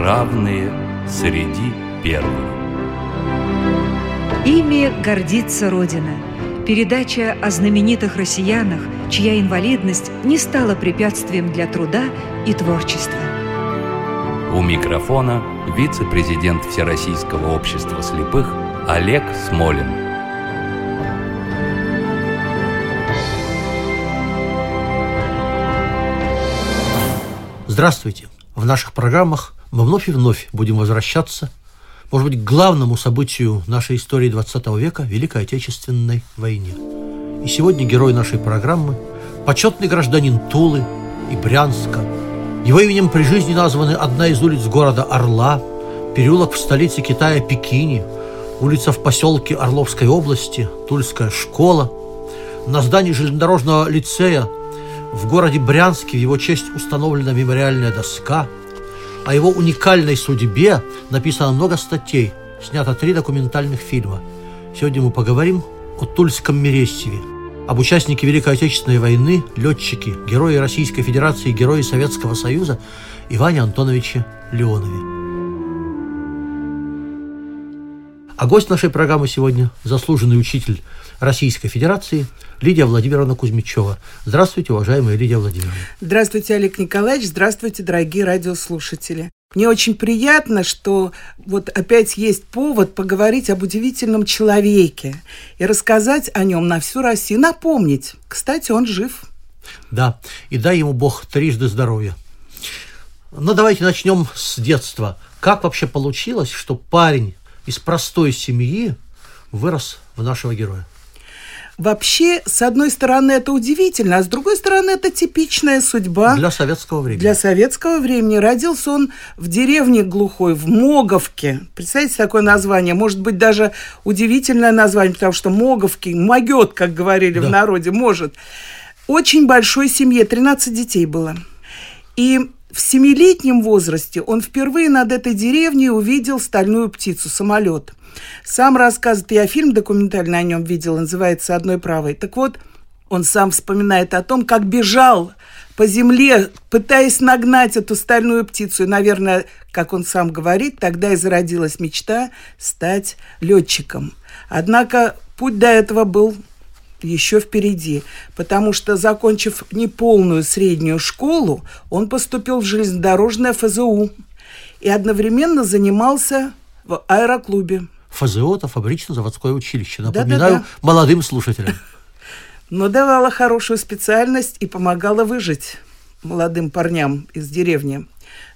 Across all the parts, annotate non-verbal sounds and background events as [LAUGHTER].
равные среди первых. Ими гордится Родина. Передача о знаменитых россиянах, чья инвалидность не стала препятствием для труда и творчества. У микрофона вице-президент Всероссийского общества слепых Олег Смолин. Здравствуйте! В наших программах мы вновь и вновь будем возвращаться, может быть, к главному событию нашей истории 20 века – Великой Отечественной войне. И сегодня герой нашей программы – почетный гражданин Тулы и Брянска. Его именем при жизни названы одна из улиц города Орла, переулок в столице Китая Пекине, улица в поселке Орловской области, Тульская школа. На здании железнодорожного лицея в городе Брянске в его честь установлена мемориальная доска. О его уникальной судьбе написано много статей, снято три документальных фильма. Сегодня мы поговорим о Тульском Мерестьеве, об участнике Великой Отечественной войны, летчике, герое Российской Федерации, герое Советского Союза Иване Антоновиче Леонове. А гость нашей программы сегодня – заслуженный учитель Российской Федерации Лидия Владимировна Кузьмичева. Здравствуйте, уважаемая Лидия Владимировна. Здравствуйте, Олег Николаевич. Здравствуйте, дорогие радиослушатели. Мне очень приятно, что вот опять есть повод поговорить об удивительном человеке и рассказать о нем на всю Россию, напомнить. Кстати, он жив. Да, и дай ему Бог трижды здоровья. Ну, давайте начнем с детства. Как вообще получилось, что парень из простой семьи вырос в нашего героя. Вообще, с одной стороны, это удивительно, а с другой стороны, это типичная судьба. Для советского времени. Для советского времени. Родился он в деревне глухой, в Моговке. Представляете, такое название? Может быть, даже удивительное название, потому что Моговки, могет, как говорили да. в народе, может. Очень большой семье, 13 детей было. И в семилетнем возрасте он впервые над этой деревней увидел стальную птицу, самолет. Сам рассказывает, я фильм документальный о нем видел, называется «Одной правой». Так вот, он сам вспоминает о том, как бежал по земле, пытаясь нагнать эту стальную птицу. И, наверное, как он сам говорит, тогда и зародилась мечта стать летчиком. Однако путь до этого был еще впереди, потому что, закончив неполную среднюю школу, он поступил в железнодорожное ФЗУ и одновременно занимался в аэроклубе. ФЗО – это фабрично-заводское училище. Напоминаю Да-да-да. молодым слушателям. [LAUGHS] Но давала хорошую специальность и помогала выжить молодым парням из деревни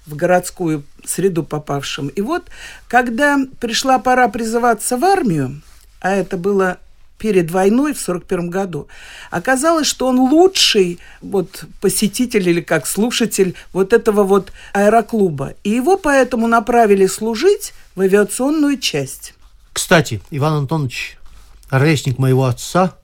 в городскую среду попавшим. И вот, когда пришла пора призываться в армию, а это было перед войной в 1941 году, оказалось, что он лучший вот посетитель или как слушатель вот этого вот аэроклуба. И его поэтому направили служить в авиационную часть. Кстати, Иван Антонович, ровесник моего отца,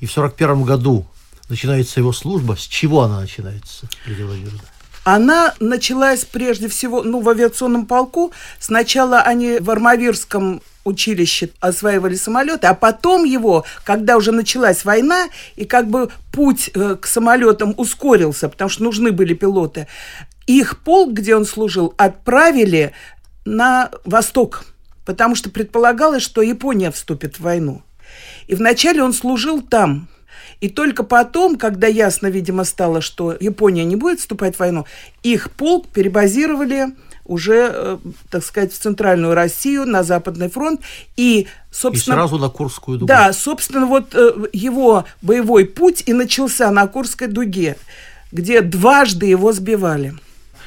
и в 1941 году начинается его служба. С чего она начинается, Лидия Владимировна? Она началась прежде всего ну, в авиационном полку. Сначала они в Армавирском училище осваивали самолеты, а потом его, когда уже началась война, и как бы путь э, к самолетам ускорился, потому что нужны были пилоты, их полк, где он служил, отправили на восток, потому что предполагалось, что Япония вступит в войну. И вначале он служил там. И только потом, когда ясно, видимо, стало, что Япония не будет вступать в войну, их полк перебазировали уже, э, так сказать, в центральную Россию, на Западный фронт. И, собственно... И сразу на Курскую дугу. Да, собственно, вот э, его боевой путь и начался на Курской дуге, где дважды его сбивали.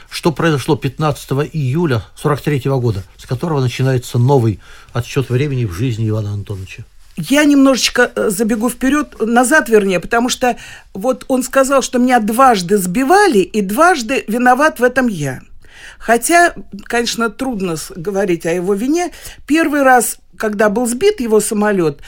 Что произошло 15 июля 43 года, с которого начинается новый отсчет времени в жизни Ивана Антоновича? Я немножечко э, забегу вперед, назад вернее, потому что вот он сказал, что меня дважды сбивали, и дважды виноват в этом я. Хотя, конечно, трудно говорить о его вине. Первый раз, когда был сбит его самолет,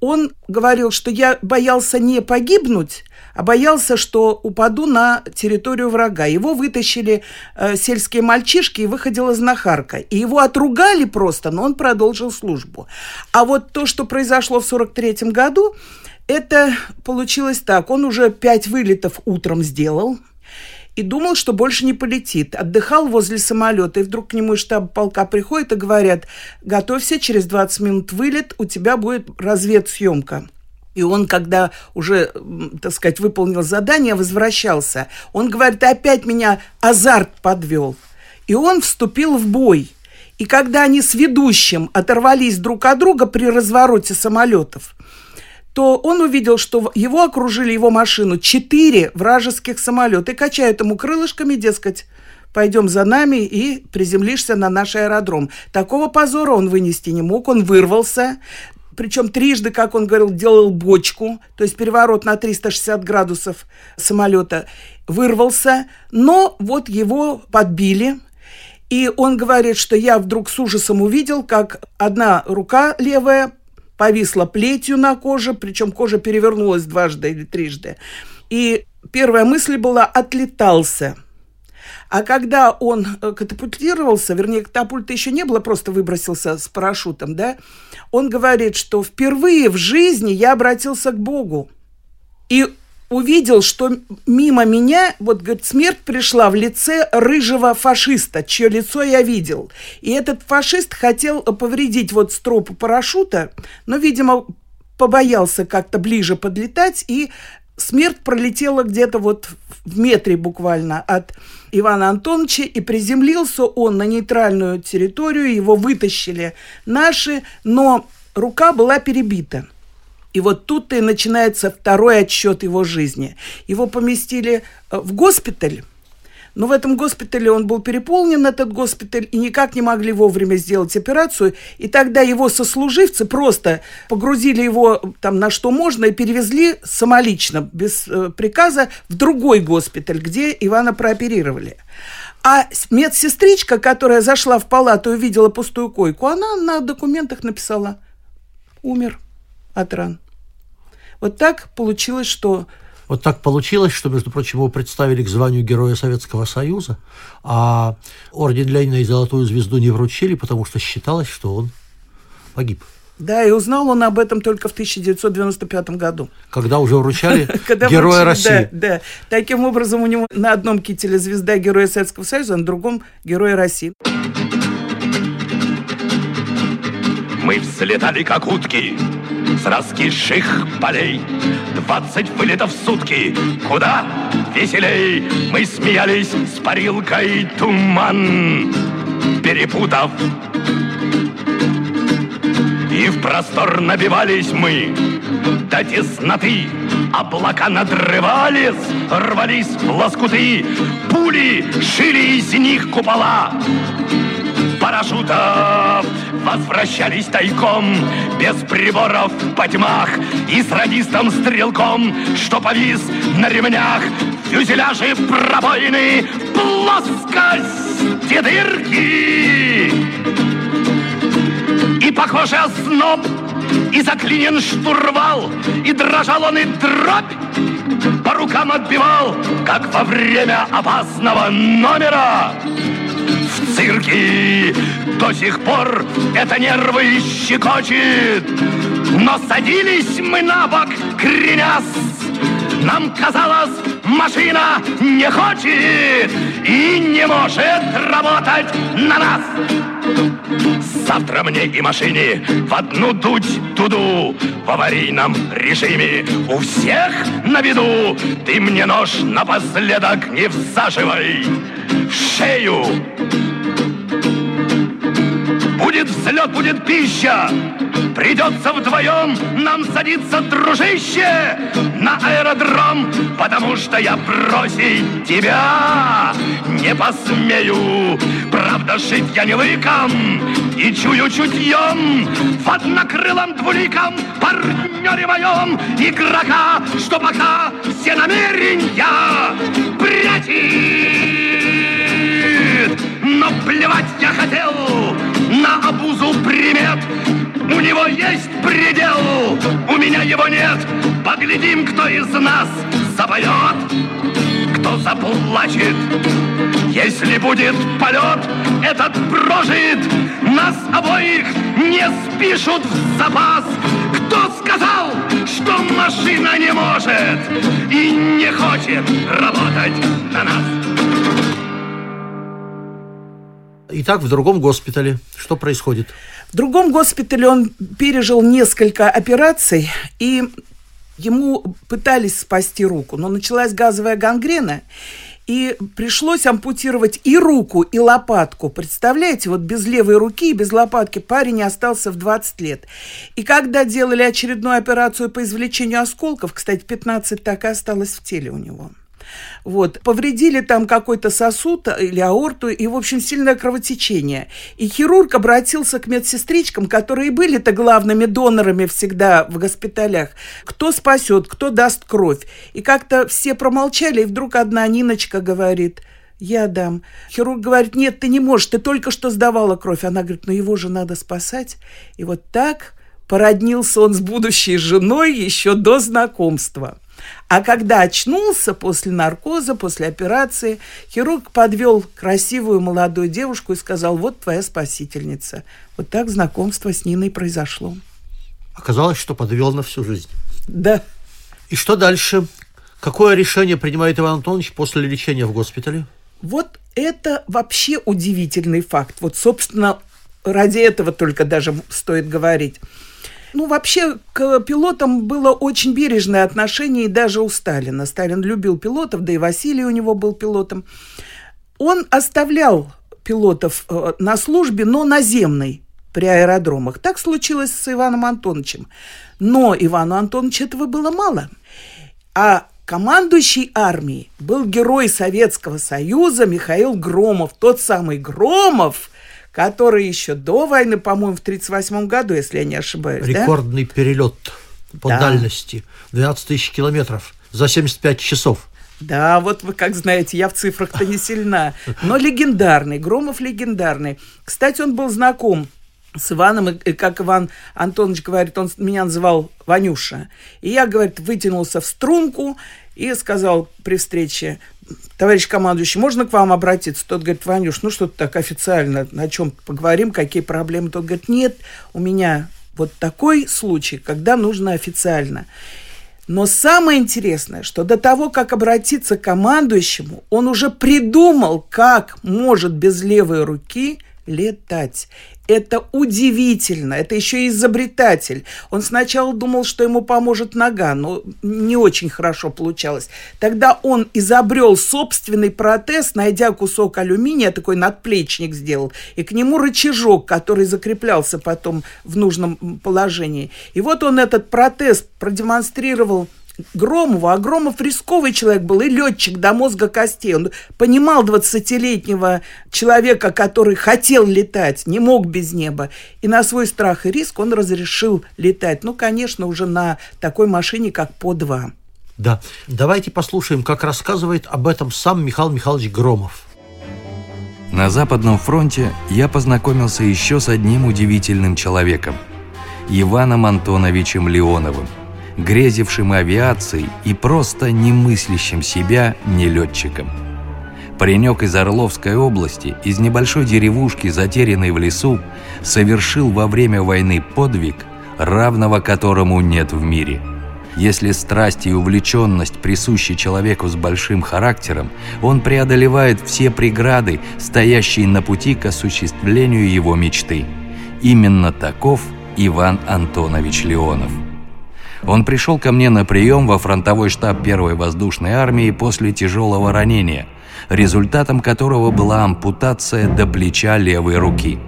он говорил, что я боялся не погибнуть, а боялся, что упаду на территорию врага. Его вытащили э, сельские мальчишки, и выходила знахарка. И его отругали просто, но он продолжил службу. А вот то, что произошло в 43 году, это получилось так. Он уже пять вылетов утром сделал, и думал, что больше не полетит. Отдыхал возле самолета, и вдруг к нему из штаба полка приходят и говорят, готовься, через 20 минут вылет, у тебя будет разведсъемка. И он, когда уже, так сказать, выполнил задание, возвращался, он говорит, опять меня азарт подвел. И он вступил в бой. И когда они с ведущим оторвались друг от друга при развороте самолетов, то он увидел, что его окружили, его машину, четыре вражеских самолета и качают ему крылышками, дескать, пойдем за нами и приземлишься на наш аэродром. Такого позора он вынести не мог, он вырвался, причем трижды, как он говорил, делал бочку, то есть переворот на 360 градусов самолета, вырвался, но вот его подбили, и он говорит, что я вдруг с ужасом увидел, как одна рука левая повисла плетью на коже, причем кожа перевернулась дважды или трижды. И первая мысль была «отлетался». А когда он э, катапультировался, вернее, катапульта еще не было, просто выбросился с парашютом, да, он говорит, что впервые в жизни я обратился к Богу. И увидел, что мимо меня, вот, говорит, смерть пришла в лице рыжего фашиста, чье лицо я видел. И этот фашист хотел повредить вот стропу парашюта, но, видимо, побоялся как-то ближе подлетать, и смерть пролетела где-то вот в метре буквально от Ивана Антоновича, и приземлился он на нейтральную территорию, его вытащили наши, но рука была перебита – и вот тут-то и начинается второй отсчет его жизни. Его поместили э, в госпиталь, но в этом госпитале он был переполнен, этот госпиталь, и никак не могли вовремя сделать операцию. И тогда его сослуживцы просто погрузили его там на что можно и перевезли самолично, без э, приказа, в другой госпиталь, где Ивана прооперировали. А медсестричка, которая зашла в палату и увидела пустую койку, она на документах написала «умер» от ран. Вот так получилось, что... Вот так получилось, что, между прочим, его представили к званию Героя Советского Союза, а орден Ленина и Золотую Звезду не вручили, потому что считалось, что он погиб. Да, и узнал он об этом только в 1995 году. Когда уже вручали [LAUGHS] Героя России. Да, да. Таким образом, у него на одном кителе звезда Героя Советского Союза, а на другом Героя России. Мы взлетали, как утки, с раскисших полей. Двадцать вылетов в сутки, куда веселей. Мы смеялись с парилкой туман, перепутав. И в простор набивались мы до тесноты. Облака надрывались, рвались в лоскуты, Пули шили из них купола парашютов. Возвращались тайком, без приборов по тьмах И с радистом-стрелком, что повис на ремнях. Фюзеляжи пробоины, плоскость дырки. И, похоже, озноб, и заклинен штурвал И дрожал он и дробь по рукам отбивал, как во время опасного номера в цирке. До сих пор это нервы щекочет. Но садились мы на бок, кренясь. Нам казалось, машина не хочет и не может работать на нас. Завтра мне и машине в одну дуть туду В аварийном режиме. У всех на виду. Ты мне нож напоследок не всаживай в шею Будет взлет, будет пища Придется вдвоем нам садиться, дружище, на аэродром, потому что я бросить тебя не посмею. Правда, шить я не лыком и чую чутьем в однокрылом двуликом партнере моем игрока, что пока все намерения прячет. Но плевать я хотел обузу примет у него есть предел, у меня его нет. Поглядим, кто из нас запоет, кто заплачет. Если будет полет, этот прожит, нас обоих не спишут в запас. Кто сказал, что машина не может и не хочет работать на нас? Итак, в другом госпитале что происходит? В другом госпитале он пережил несколько операций, и ему пытались спасти руку, но началась газовая гангрена, и пришлось ампутировать и руку, и лопатку. Представляете, вот без левой руки и без лопатки парень остался в 20 лет. И когда делали очередную операцию по извлечению осколков, кстати, 15 так и осталось в теле у него – вот. Повредили там какой-то сосуд или аорту, и, в общем, сильное кровотечение. И хирург обратился к медсестричкам, которые были-то главными донорами всегда в госпиталях. Кто спасет, кто даст кровь. И как-то все промолчали, и вдруг одна Ниночка говорит – я дам. Хирург говорит, нет, ты не можешь, ты только что сдавала кровь. Она говорит, ну его же надо спасать. И вот так породнился он с будущей женой еще до знакомства. А когда очнулся после наркоза, после операции, хирург подвел красивую молодую девушку и сказал, вот твоя спасительница. Вот так знакомство с Ниной произошло. Оказалось, что подвел на всю жизнь. Да. И что дальше? Какое решение принимает Иван Антонович после лечения в госпитале? Вот это вообще удивительный факт. Вот, собственно, ради этого только даже стоит говорить. Ну, вообще, к пилотам было очень бережное отношение и даже у Сталина. Сталин любил пилотов, да и Василий у него был пилотом. Он оставлял пилотов э, на службе, но наземной при аэродромах. Так случилось с Иваном Антоновичем. Но Ивану Антоновичу этого было мало. А командующий армией был герой Советского Союза Михаил Громов. Тот самый Громов – который еще до войны, по-моему, в 1938 году, если я не ошибаюсь. Рекордный да? перелет по да. дальности 12 тысяч километров за 75 часов. Да, вот вы как знаете, я в цифрах-то не сильна. Но легендарный, Громов легендарный. Кстати, он был знаком с Иваном, и, как Иван Антонович говорит, он меня называл Ванюша. И я, говорит, вытянулся в струнку и сказал при встрече, товарищ командующий, можно к вам обратиться? Тот говорит, Ванюш, ну что то так официально, о чем поговорим, какие проблемы? Тот говорит, нет, у меня вот такой случай, когда нужно официально. Но самое интересное, что до того, как обратиться к командующему, он уже придумал, как может без левой руки летать. Это удивительно. Это еще и изобретатель. Он сначала думал, что ему поможет нога, но не очень хорошо получалось. Тогда он изобрел собственный протез, найдя кусок алюминия, такой надплечник сделал, и к нему рычажок, который закреплялся потом в нужном положении. И вот он этот протез продемонстрировал Громову, а Громов рисковый человек был и летчик до мозга костей. Он понимал 20-летнего человека, который хотел летать, не мог без неба. И на свой страх и риск он разрешил летать. Ну, конечно, уже на такой машине, как По-2. Да, давайте послушаем, как рассказывает об этом сам Михаил Михайлович Громов. На Западном фронте я познакомился еще с одним удивительным человеком – Иваном Антоновичем Леоновым – грезившим авиацией и просто не мыслящим себя не летчиком. Паренек из Орловской области, из небольшой деревушки, затерянной в лесу, совершил во время войны подвиг, равного которому нет в мире. Если страсть и увлеченность присущи человеку с большим характером, он преодолевает все преграды, стоящие на пути к осуществлению его мечты. Именно таков Иван Антонович Леонов – он пришел ко мне на прием во фронтовой штаб первой воздушной армии после тяжелого ранения, результатом которого была ампутация до плеча левой руки.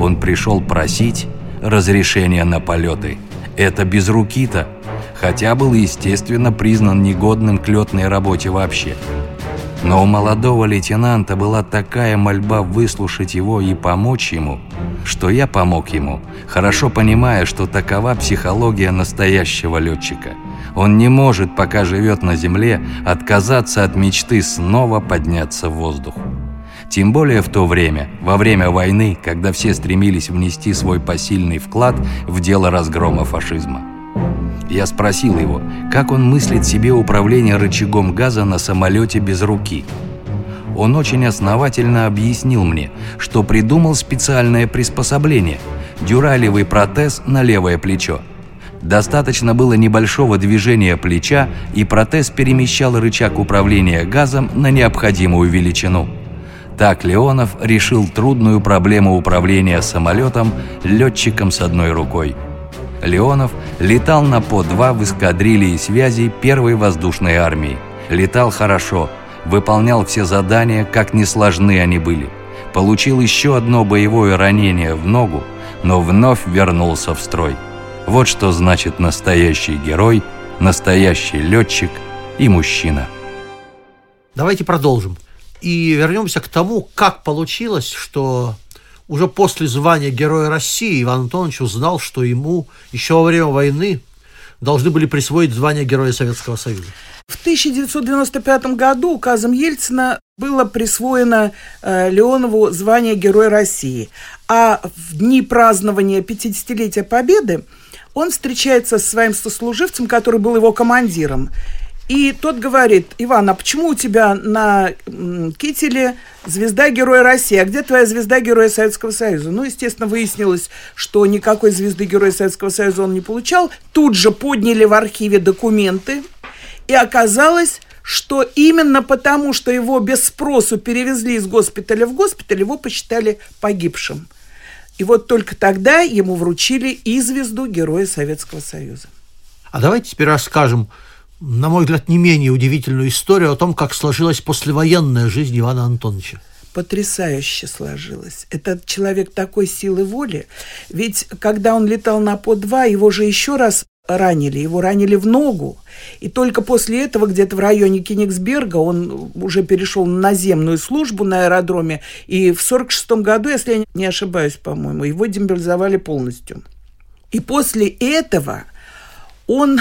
Он пришел просить разрешения на полеты. Это без руки-то, хотя был, естественно, признан негодным к летной работе вообще. Но у молодого лейтенанта была такая мольба выслушать его и помочь ему, что я помог ему, хорошо понимая, что такова психология настоящего летчика. Он не может, пока живет на земле, отказаться от мечты снова подняться в воздух. Тем более в то время, во время войны, когда все стремились внести свой посильный вклад в дело разгрома фашизма. Я спросил его, как он мыслит себе управление рычагом газа на самолете без руки. Он очень основательно объяснил мне, что придумал специальное приспособление – дюралевый протез на левое плечо. Достаточно было небольшого движения плеча, и протез перемещал рычаг управления газом на необходимую величину. Так Леонов решил трудную проблему управления самолетом летчиком с одной рукой. Леонов летал на По-2 в эскадрилье связи первой воздушной армии. Летал хорошо, выполнял все задания, как несложны они были. Получил еще одно боевое ранение в ногу, но вновь вернулся в строй. Вот что значит настоящий герой, настоящий летчик и мужчина. Давайте продолжим. И вернемся к тому, как получилось, что уже после звания Героя России Иван Антонович узнал, что ему еще во время войны должны были присвоить звание Героя Советского Союза. В 1995 году указом Ельцина было присвоено э, Леонову звание Героя России. А в дни празднования 50-летия Победы он встречается со своим сослуживцем, который был его командиром. И тот говорит, Иван, а почему у тебя на кителе звезда Героя России, а где твоя звезда Героя Советского Союза? Ну, естественно, выяснилось, что никакой звезды Героя Советского Союза он не получал. Тут же подняли в архиве документы, и оказалось, что именно потому, что его без спросу перевезли из госпиталя в госпиталь, его посчитали погибшим. И вот только тогда ему вручили и звезду Героя Советского Союза. А давайте теперь расскажем, на мой взгляд, не менее удивительную историю о том, как сложилась послевоенная жизнь Ивана Антоновича потрясающе сложилась. Этот человек такой силы воли. Ведь когда он летал на По-2, его же еще раз ранили. Его ранили в ногу. И только после этого, где-то в районе Кенигсберга, он уже перешел на наземную службу на аэродроме. И в 1946 году, если я не ошибаюсь, по-моему, его демобилизовали полностью. И после этого он,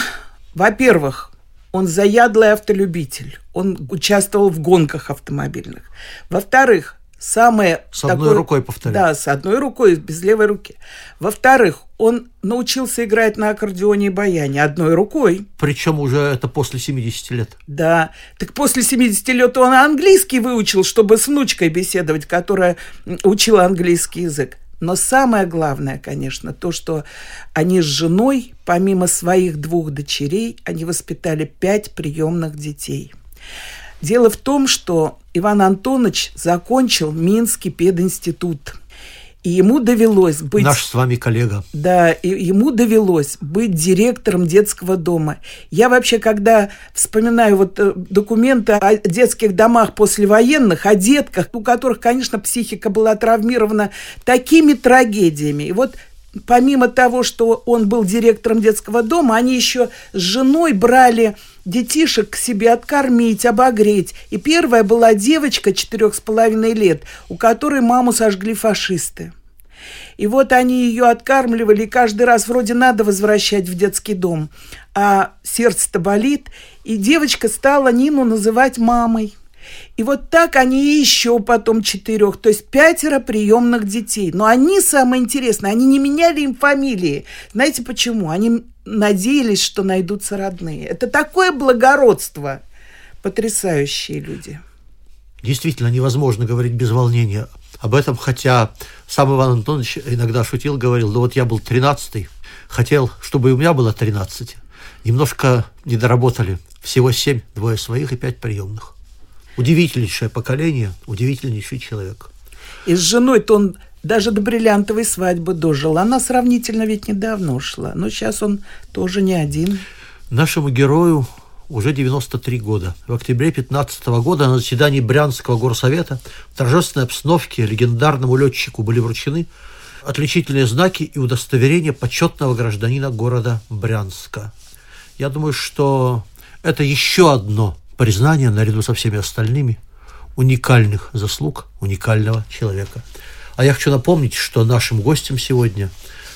во-первых, он заядлый автолюбитель. Он участвовал в гонках автомобильных. Во-вторых, самое... С одной такое, рукой, повторяю. Да, с одной рукой, без левой руки. Во-вторых, он научился играть на аккордеоне и баяне одной рукой. Причем уже это после 70 лет. Да. Так после 70 лет он английский выучил, чтобы с внучкой беседовать, которая учила английский язык. Но самое главное, конечно, то, что они с женой, помимо своих двух дочерей, они воспитали пять приемных детей. Дело в том, что Иван Антонович закончил Минский пединститут – и ему довелось быть... Наш с вами коллега. Да, и ему довелось быть директором детского дома. Я вообще, когда вспоминаю вот э, документы о детских домах послевоенных, о детках, у которых, конечно, психика была травмирована такими трагедиями. И вот помимо того, что он был директором детского дома, они еще с женой брали детишек к себе откормить, обогреть. И первая была девочка четырех с половиной лет, у которой маму сожгли фашисты. И вот они ее откармливали, и каждый раз вроде надо возвращать в детский дом. А сердце-то болит, и девочка стала Нину называть мамой. И вот так они еще потом четырех, то есть пятеро приемных детей. Но они, самое интересное, они не меняли им фамилии. Знаете почему? Они надеялись, что найдутся родные. Это такое благородство. Потрясающие люди. Действительно, невозможно говорить без волнения об этом, хотя сам Иван Антонович иногда шутил, говорил, да вот я был тринадцатый, хотел, чтобы и у меня было тринадцать. Немножко не доработали. Всего семь, двое своих и пять приемных. Удивительнейшее поколение, удивительнейший человек. И с женой-то он даже до бриллиантовой свадьбы дожил. Она сравнительно ведь недавно ушла. Но сейчас он тоже не один. Нашему герою уже 93 года. В октябре 15 года на заседании Брянского горсовета в торжественной обстановке легендарному летчику были вручены отличительные знаки и удостоверения почетного гражданина города Брянска. Я думаю, что это еще одно признание, наряду со всеми остальными, уникальных заслуг уникального человека – а я хочу напомнить, что нашим гостем сегодня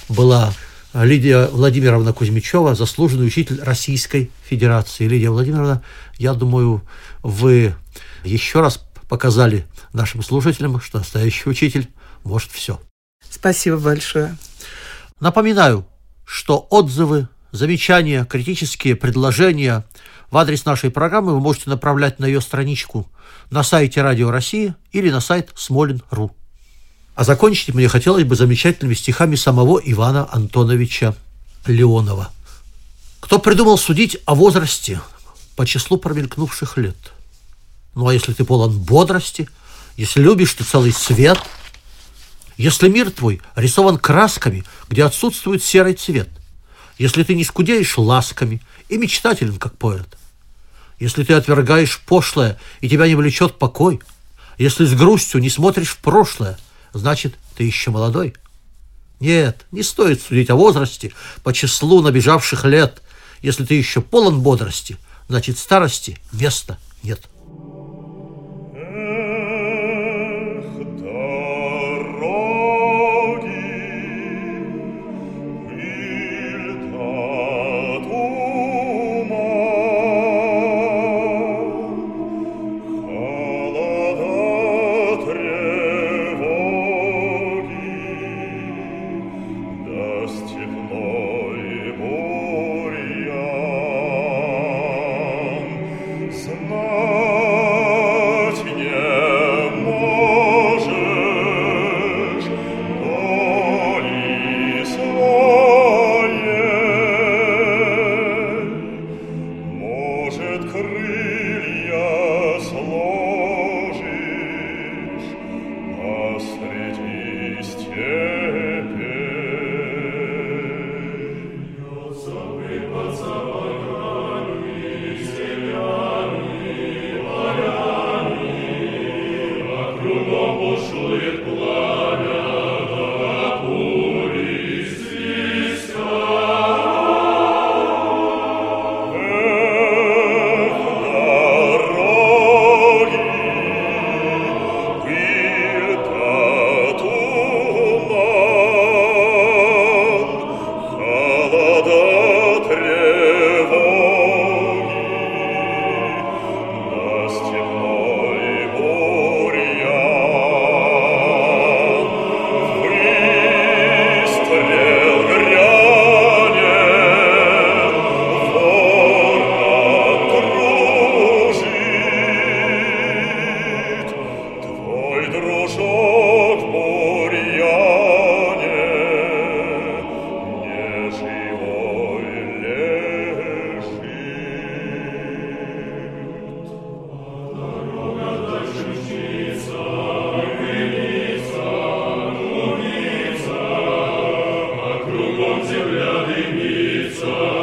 была Лидия Владимировна Кузьмичева, заслуженный учитель Российской Федерации. Лидия Владимировна, я думаю, вы еще раз показали нашим слушателям, что настоящий учитель может все. Спасибо большое. Напоминаю, что отзывы, замечания, критические предложения в адрес нашей программы вы можете направлять на ее страничку на сайте Радио России или на сайт Смолин.ру. А закончить мне хотелось бы замечательными стихами самого Ивана Антоновича Леонова. Кто придумал судить о возрасте по числу промелькнувших лет? Ну а если ты полон бодрости если любишь ты целый свет, если мир твой рисован красками, где отсутствует серый цвет, если ты не скудеешь ласками и мечтателен, как поэт, если ты отвергаешь пошлое и тебя не влечет покой, если с грустью не смотришь в прошлое, значит, ты еще молодой. Нет, не стоит судить о возрасте по числу набежавших лет. Если ты еще полон бодрости, значит, старости места нет. земля дымится,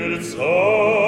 It's all